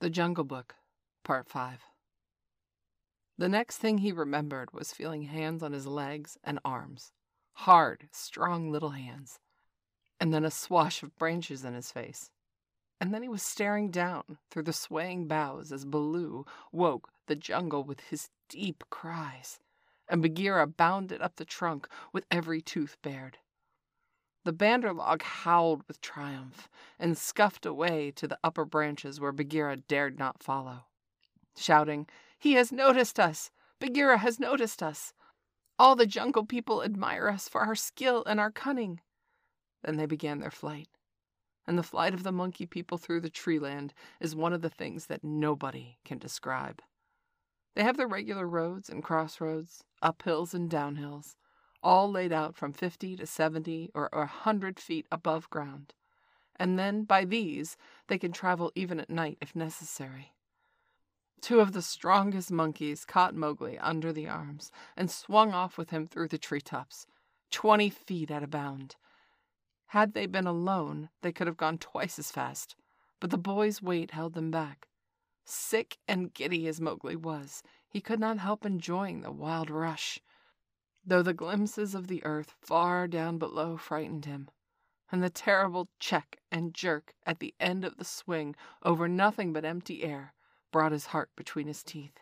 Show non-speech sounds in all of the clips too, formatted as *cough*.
The Jungle Book, Part 5. The next thing he remembered was feeling hands on his legs and arms. Hard, strong little hands. And then a swash of branches in his face. And then he was staring down through the swaying boughs as Baloo woke the jungle with his deep cries, and Bagheera bounded up the trunk with every tooth bared. The Bandar log howled with triumph and scuffed away to the upper branches where Bagheera dared not follow, shouting, He has noticed us! Bagheera has noticed us! All the jungle people admire us for our skill and our cunning. Then they began their flight and the flight of the monkey people through the tree land is one of the things that nobody can describe. They have their regular roads and crossroads, up hills and down hills, all laid out from 50 to 70 or a 100 feet above ground. And then, by these, they can travel even at night if necessary. Two of the strongest monkeys caught Mowgli under the arms and swung off with him through the tree tops, 20 feet at a bound, had they been alone, they could have gone twice as fast, but the boy's weight held them back. Sick and giddy as Mowgli was, he could not help enjoying the wild rush, though the glimpses of the earth far down below frightened him, and the terrible check and jerk at the end of the swing over nothing but empty air brought his heart between his teeth.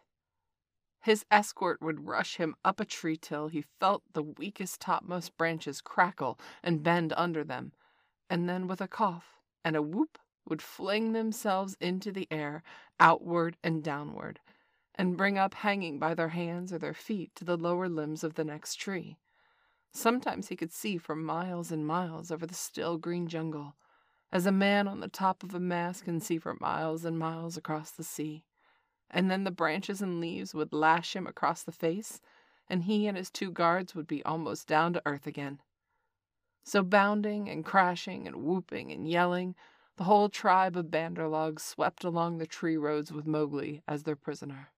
His escort would rush him up a tree till he felt the weakest topmost branches crackle and bend under them, and then with a cough and a whoop would fling themselves into the air, outward and downward, and bring up hanging by their hands or their feet to the lower limbs of the next tree. Sometimes he could see for miles and miles over the still green jungle, as a man on the top of a mast can see for miles and miles across the sea and then the branches and leaves would lash him across the face, and he and his two guards would be almost down to earth again. So, bounding and crashing and whooping and yelling, the whole tribe of Bandarlogs swept along the tree roads with Mowgli as their prisoner.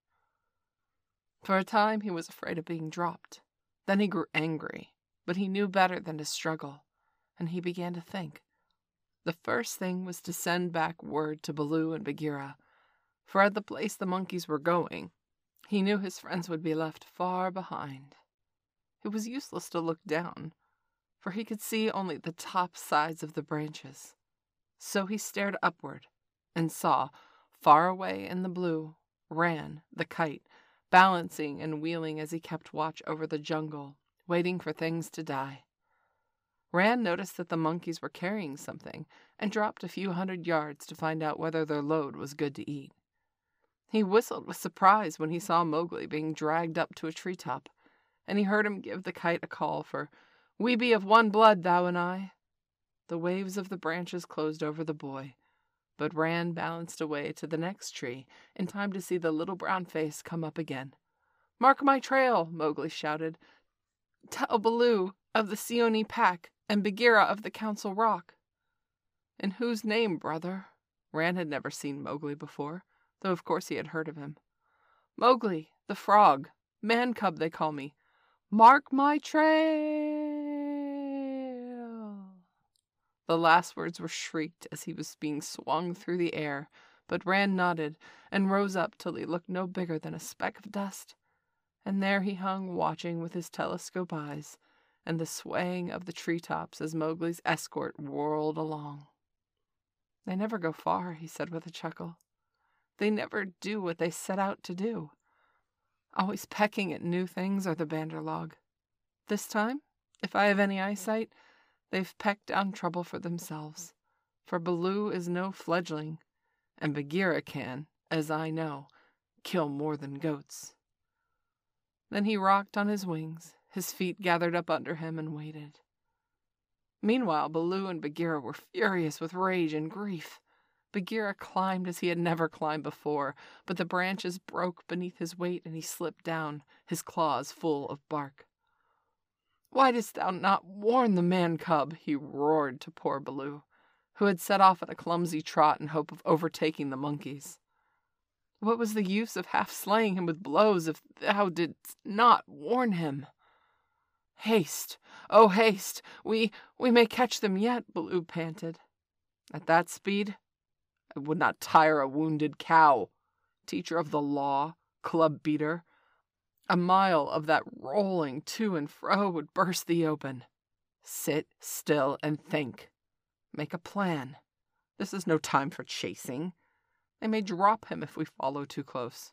For a time he was afraid of being dropped. Then he grew angry, but he knew better than to struggle, and he began to think. The first thing was to send back word to Baloo and Bagheera for at the place the monkeys were going, he knew his friends would be left far behind. It was useless to look down, for he could see only the top sides of the branches. So he stared upward and saw, far away in the blue, Rann, the kite, balancing and wheeling as he kept watch over the jungle, waiting for things to die. Rann noticed that the monkeys were carrying something and dropped a few hundred yards to find out whether their load was good to eat. He whistled with surprise when he saw Mowgli being dragged up to a tree top, and he heard him give the kite a call for, We be of one blood, thou and I. The waves of the branches closed over the boy, but Rann balanced away to the next tree in time to see the little brown face come up again. Mark my trail, Mowgli shouted. Tell Baloo of the Seeonee pack and Bagheera of the Council Rock. In whose name, brother? Rann had never seen Mowgli before though of course he had heard of him. Mowgli, the frog, man cub they call me. Mark my trail. The last words were shrieked as he was being swung through the air, but Rann nodded and rose up till he looked no bigger than a speck of dust. And there he hung watching with his telescope eyes and the swaying of the tree tops as Mowgli's escort whirled along. They never go far, he said with a chuckle. They never do what they set out to do. Always pecking at new things are the Bandar This time, if I have any eyesight, they've pecked on trouble for themselves. For Baloo is no fledgling, and Bagheera can, as I know, kill more than goats. Then he rocked on his wings, his feet gathered up under him, and waited. Meanwhile, Baloo and Bagheera were furious with rage and grief. Bagheera climbed as he had never climbed before, but the branches broke beneath his weight and he slipped down, his claws full of bark. Why didst thou not warn the man cub? he roared to poor Baloo, who had set off at a clumsy trot in hope of overtaking the monkeys. What was the use of half slaying him with blows if thou didst not warn him? Haste, oh haste! We we may catch them yet, Baloo panted. At that speed, I would not tire a wounded cow. Teacher of the law, club beater, a mile of that rolling to and fro would burst thee open. Sit still and think. Make a plan. This is no time for chasing. They may drop him if we follow too close.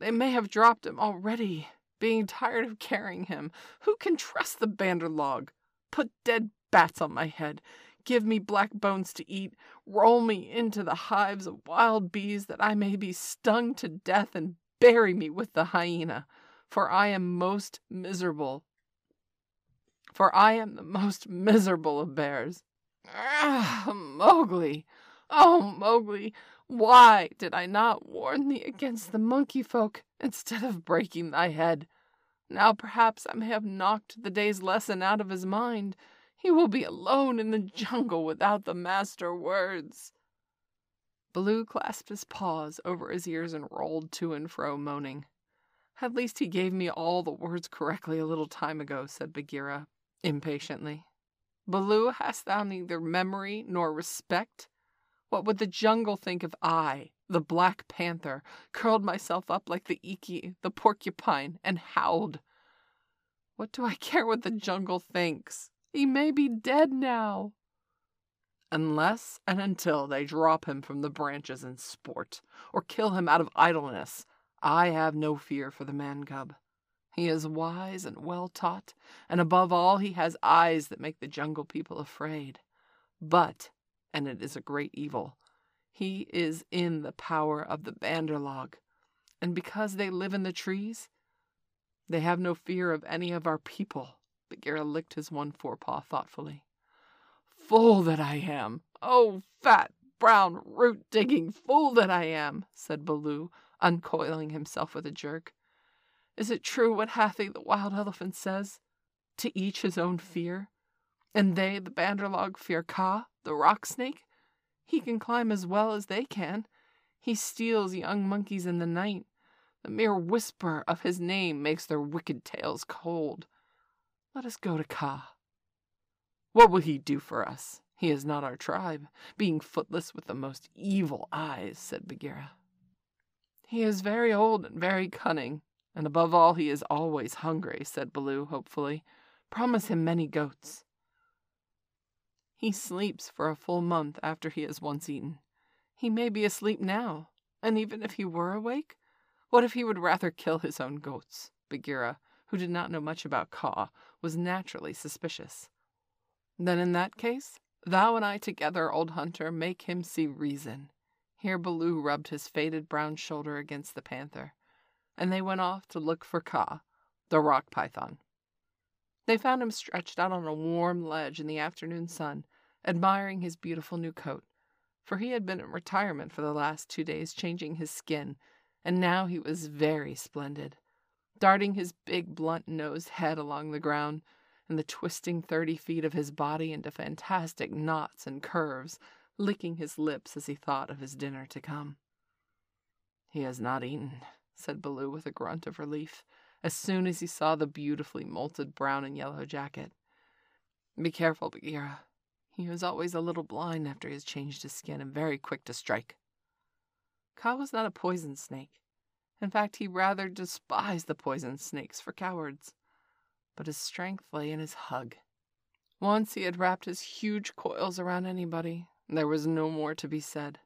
They may have dropped him already, being tired of carrying him. Who can trust the Bandar log? Put dead bats on my head. Give me black bones to eat. Roll me into the hives of wild bees that I may be stung to death and bury me with the hyena. For I am most miserable. For I am the most miserable of bears. Ah, Mowgli! Oh, Mowgli! Why did I not warn thee against the monkey folk instead of breaking thy head? Now perhaps I may have knocked the day's lesson out of his mind. He will be alone in the jungle without the master words. Baloo clasped his paws over his ears and rolled to and fro, moaning. At least he gave me all the words correctly a little time ago, said Bagheera impatiently. Baloo, hast thou neither memory nor respect? What would the jungle think if I, the Black Panther, curled myself up like the Ikki, the porcupine, and howled? What do I care what the jungle thinks? He may be dead now. Unless and until they drop him from the branches in sport, or kill him out of idleness, I have no fear for the man cub. He is wise and well taught, and above all, he has eyes that make the jungle people afraid. But and it is a great evil. He is in the power of the Bandar log, and because they live in the trees, they have no fear of any of our people. Bagheera licked his one forepaw thoughtfully. Fool that I am! Oh, fat, brown, root digging fool that I am! said Baloo, uncoiling himself with a jerk. Is it true what Hathi the wild elephant says? To each his own fear? And they, the Bandar log, fear Kaa, the rock snake? He can climb as well as they can. He steals young monkeys in the night. The mere whisper of his name makes their wicked tails cold. Let us go to Kaa. What will he do for us? He is not our tribe, being footless with the most evil eyes, said Bagheera. He is very old and very cunning, and above all he is always hungry, said Baloo hopefully. Promise him many goats. He sleeps for a full month after he has once eaten. He may be asleep now, and even if he were awake, what if he would rather kill his own goats? Bagheera, who did not know much about Kaa, was naturally suspicious. Then in that case, thou and I together, old hunter, make him see reason. Here Baloo rubbed his faded brown shoulder against the panther, and they went off to look for Kaa, the rock python. They found him stretched out on a warm ledge in the afternoon sun, admiring his beautiful new coat, for he had been in retirement for the last two days changing his skin, and now he was very splendid, darting his big blunt nosed head along the ground, and the twisting thirty feet of his body into fantastic knots and curves, licking his lips as he thought of his dinner to come. He has not eaten, said Baloo with a grunt of relief as soon as he saw the beautifully molted brown and yellow jacket. Be careful, Bagheera. He is always a little blind after he has changed his skin and very quick to strike. Kaa was not a poison snake. In fact, he rather despised the poison snakes for cowards. But his strength lay in his hug. Once he had wrapped his huge coils around anybody, there was no more to be said.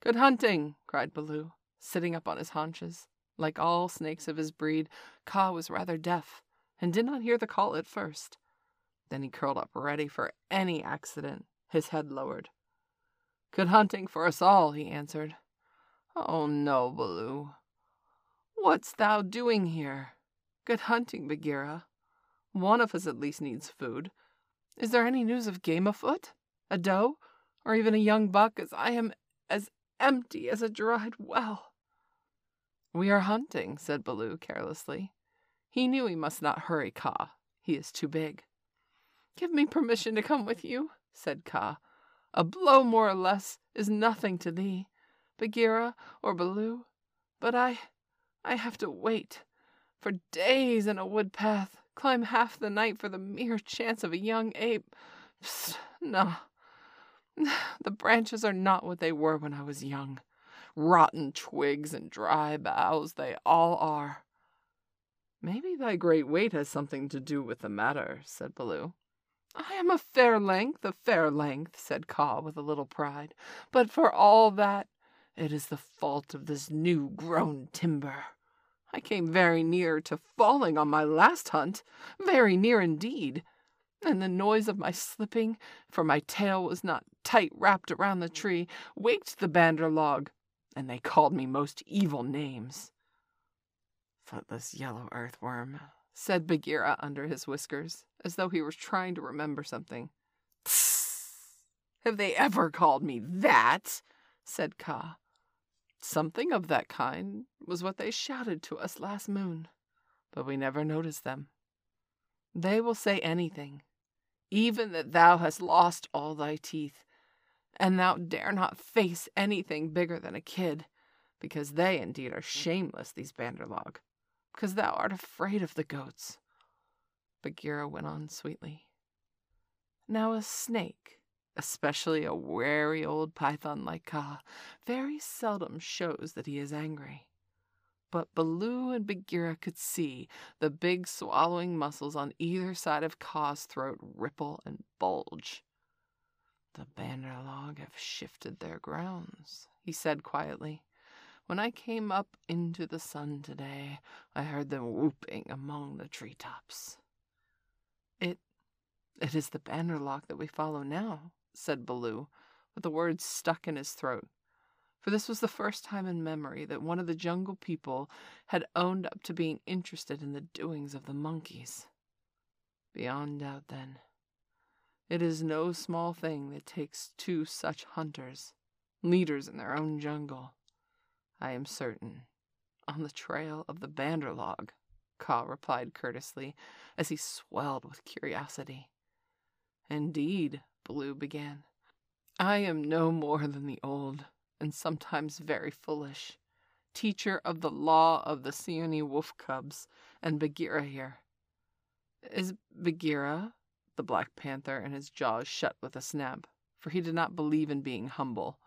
Good hunting! cried Baloo, sitting up on his haunches. Like all snakes of his breed, Kaa was rather deaf and did not hear the call at first. Then he curled up ready for any accident, his head lowered. Good hunting for us all, he answered. Oh no, Baloo. What's thou doing here? Good hunting, Bagheera. One of us at least needs food. Is there any news of game afoot? A doe? Or even a young buck, as I am as empty as a dried well? We are hunting, said Baloo carelessly. He knew he must not hurry Kaa. He is too big. Give me permission to come with you, said Kaa. A blow more or less is nothing to thee, Bagheera or Baloo. But I I have to wait for days in a wood path, climb half the night for the mere chance of a young ape. Psst, no, *sighs* The branches are not what they were when I was young. Rotten twigs and dry boughs they all are. Maybe thy great weight has something to do with the matter, said Baloo. I am a fair length, a fair length, said Kaa with a little pride. But for all that, it is the fault of this new grown timber. I came very near to falling on my last hunt, very near indeed. And the noise of my slipping, for my tail was not tight wrapped around the tree, waked the Bandar log, and they called me most evil names. Footless yellow earthworm, said Bagheera under his whiskers, as though he were trying to remember something. Tss! Have they ever called me that? said Kaa. Something of that kind was what they shouted to us last moon, but we never noticed them. They will say anything, even that thou hast lost all thy teeth, and thou dare not face anything bigger than a kid, because they indeed are shameless, these Bandar log because thou art afraid of the goats. Bagheera went on sweetly. Now a snake, especially a wary old python like Kaa, very seldom shows that he is angry. But Baloo and Bagheera could see the big swallowing muscles on either side of Kaa's throat ripple and bulge. The Bandar log have shifted their grounds, he said quietly. When I came up into the sun today, I heard them whooping among the tree tops. It it is the Bandar log that we follow now, said Baloo, but the words stuck in his throat. For this was the first time in memory that one of the jungle people had owned up to being interested in the doings of the monkeys. Beyond doubt, then, it is no small thing that takes two such hunters, leaders in their own jungle, I am certain. On the trail of the Bandar log, Kaa replied courteously, as he swelled with curiosity. Indeed, Baloo began, I am no more than the old, and sometimes very foolish, teacher of the law of the Seeonee wolf cubs, and Bagheera here. Is Bagheera, the Black Panther, and his jaws shut with a snap, for he did not believe in being humble.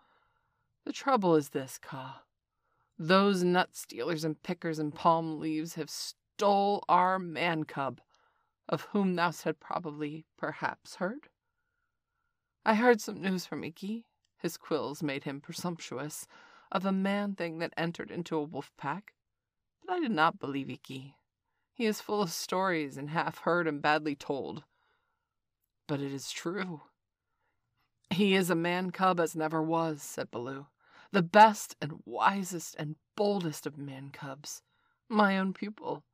The trouble is this, Kaa. Those nut stealers and pickers and palm leaves have stole our man cub, of whom thou had probably, perhaps, heard. I heard some news from Ikki, his quills made him presumptuous, of a man thing that entered into a wolf pack, but I did not believe Ikki. He is full of stories and half heard and badly told. But it is true. He is a man cub as never was, said Baloo the best and wisest and boldest of man cubs, my own pupil,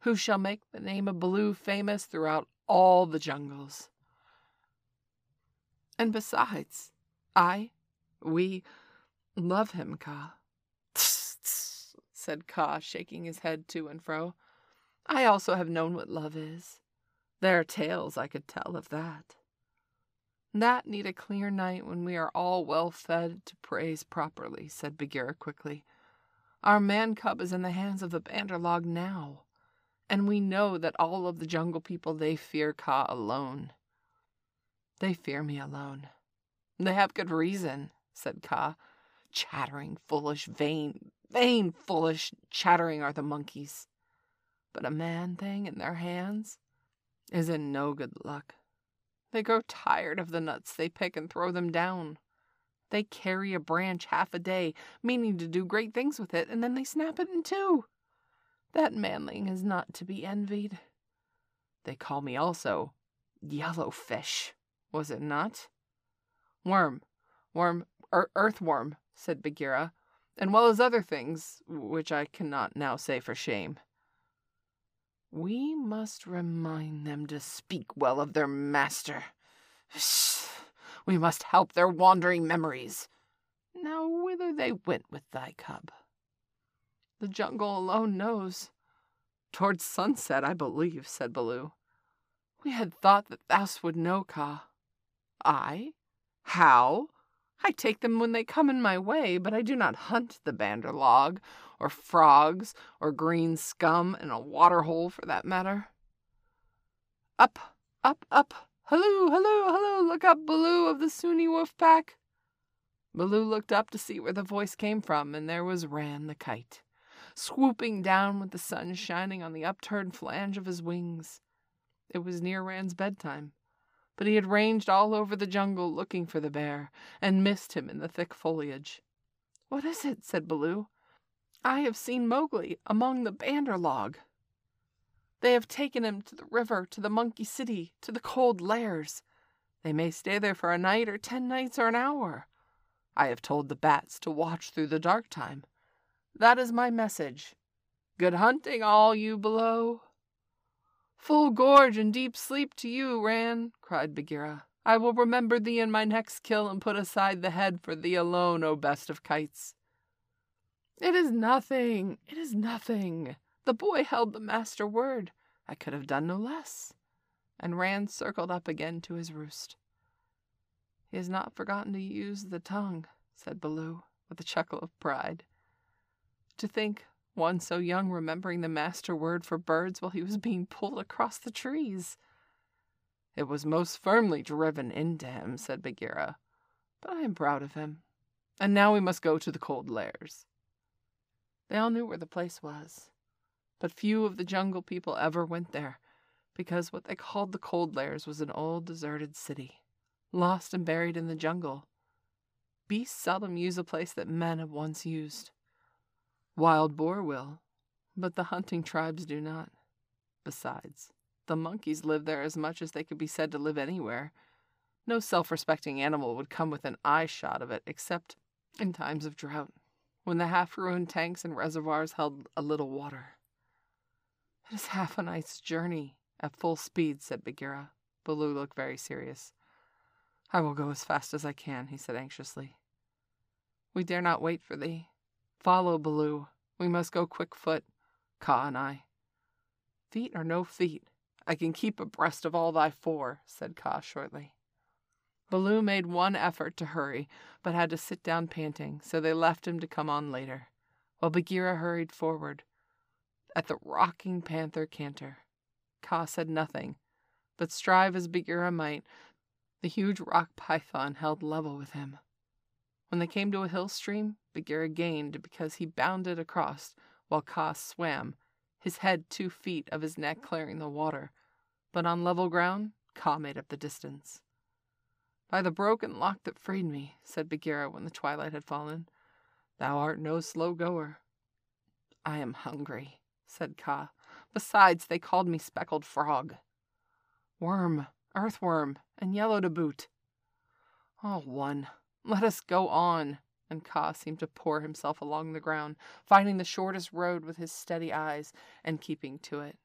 who shall make the name of Baloo famous throughout all the jungles. And besides, I, we, love him, Ka. Kaa. said Kaa, shaking his head to and fro. I also have known what love is. There are tales I could tell of that. That need a clear night when we are all well fed to praise properly, said Bagheera quickly. Our man cub is in the hands of the Bandar log now, and we know that all of the jungle people they fear Kaa alone. They fear me alone. They have good reason, said Kaa. Chattering, foolish, vain, vain, foolish, chattering are the monkeys. But a man thing in their hands is in no good luck. They grow tired of the nuts they pick and throw them down. They carry a branch half a day, meaning to do great things with it, and then they snap it in two. That manling is not to be envied. They call me also Yellowfish, was it not? Worm, worm, er, earthworm, said Bagheera, and well as other things, which I cannot now say for shame. We must remind them to speak well of their master. We must help their wandering memories. Now, whither they went with thy cub? The jungle alone knows. Towards sunset, I believe, said Baloo. We had thought that thou would know, Kaa. I? How? I take them when they come in my way, but I do not hunt the Bandar log, or frogs, or green scum in a water hole for that matter. Up, up, up, Halloo, halloo, halloo, look up, Baloo of the Seeonee Wolf Pack. Baloo looked up to see where the voice came from, and there was Rann the kite, swooping down with the sun shining on the upturned flange of his wings. It was near Rann's bedtime, but he had ranged all over the jungle looking for the bear, and missed him in the thick foliage. What is it? said Baloo. I have seen Mowgli among the Bandar log. They have taken him to the river, to the monkey city, to the cold lairs. They may stay there for a night or ten nights or an hour. I have told the bats to watch through the dark time. That is my message. Good hunting, all you below. Full gorge and deep sleep to you, Rann, cried Bagheera. I will remember thee in my next kill and put aside the head for thee alone, O best of kites. It is nothing, it is nothing. The boy held the master word. I could have done no less. And Rann circled up again to his roost. He has not forgotten to use the tongue, said Baloo, with a chuckle of pride. To think one so young remembering the master word for birds while he was being pulled across the trees. It was most firmly driven into him, said Bagheera, but I am proud of him. And now we must go to the cold lairs. They all knew where the place was, but few of the jungle people ever went there, because what they called the cold lairs was an old deserted city lost and buried in the jungle. Beasts seldom use a place that men have once used. Wild boar will, but the hunting tribes do not. Besides, the monkeys live there as much as they could be said to live anywhere. No self respecting animal would come within eye shot of it except in times of drought, when the half ruined tanks and reservoirs held a little water. It is half a night's journey at full speed, said Bagheera. Baloo looked very serious. I will go as fast as I can, he said anxiously. We dare not wait for thee. Follow, Baloo. We must go quick foot, Kaa and I. Feet or no feet, I can keep abreast of all thy four, said Kaa shortly. Baloo made one effort to hurry, but had to sit down panting, so they left him to come on later, while Bagheera hurried forward at the rocking panther canter. Kaa said nothing, but strive as Bagheera might, the huge rock python held level with him. When they came to a hill stream, Bagheera gained because he bounded across while Kaa swam, his head two feet of his neck clearing the water. But on level ground, Kaa made up the distance. By the broken lock that freed me, said Bagheera when the twilight had fallen, thou art no slow goer. I am hungry, said Kaa. Besides, they called me speckled frog. Worm, earthworm, and yellow to boot. All one. Let us go on. And Kaa seemed to pour himself along the ground, finding the shortest road with his steady eyes and keeping to it.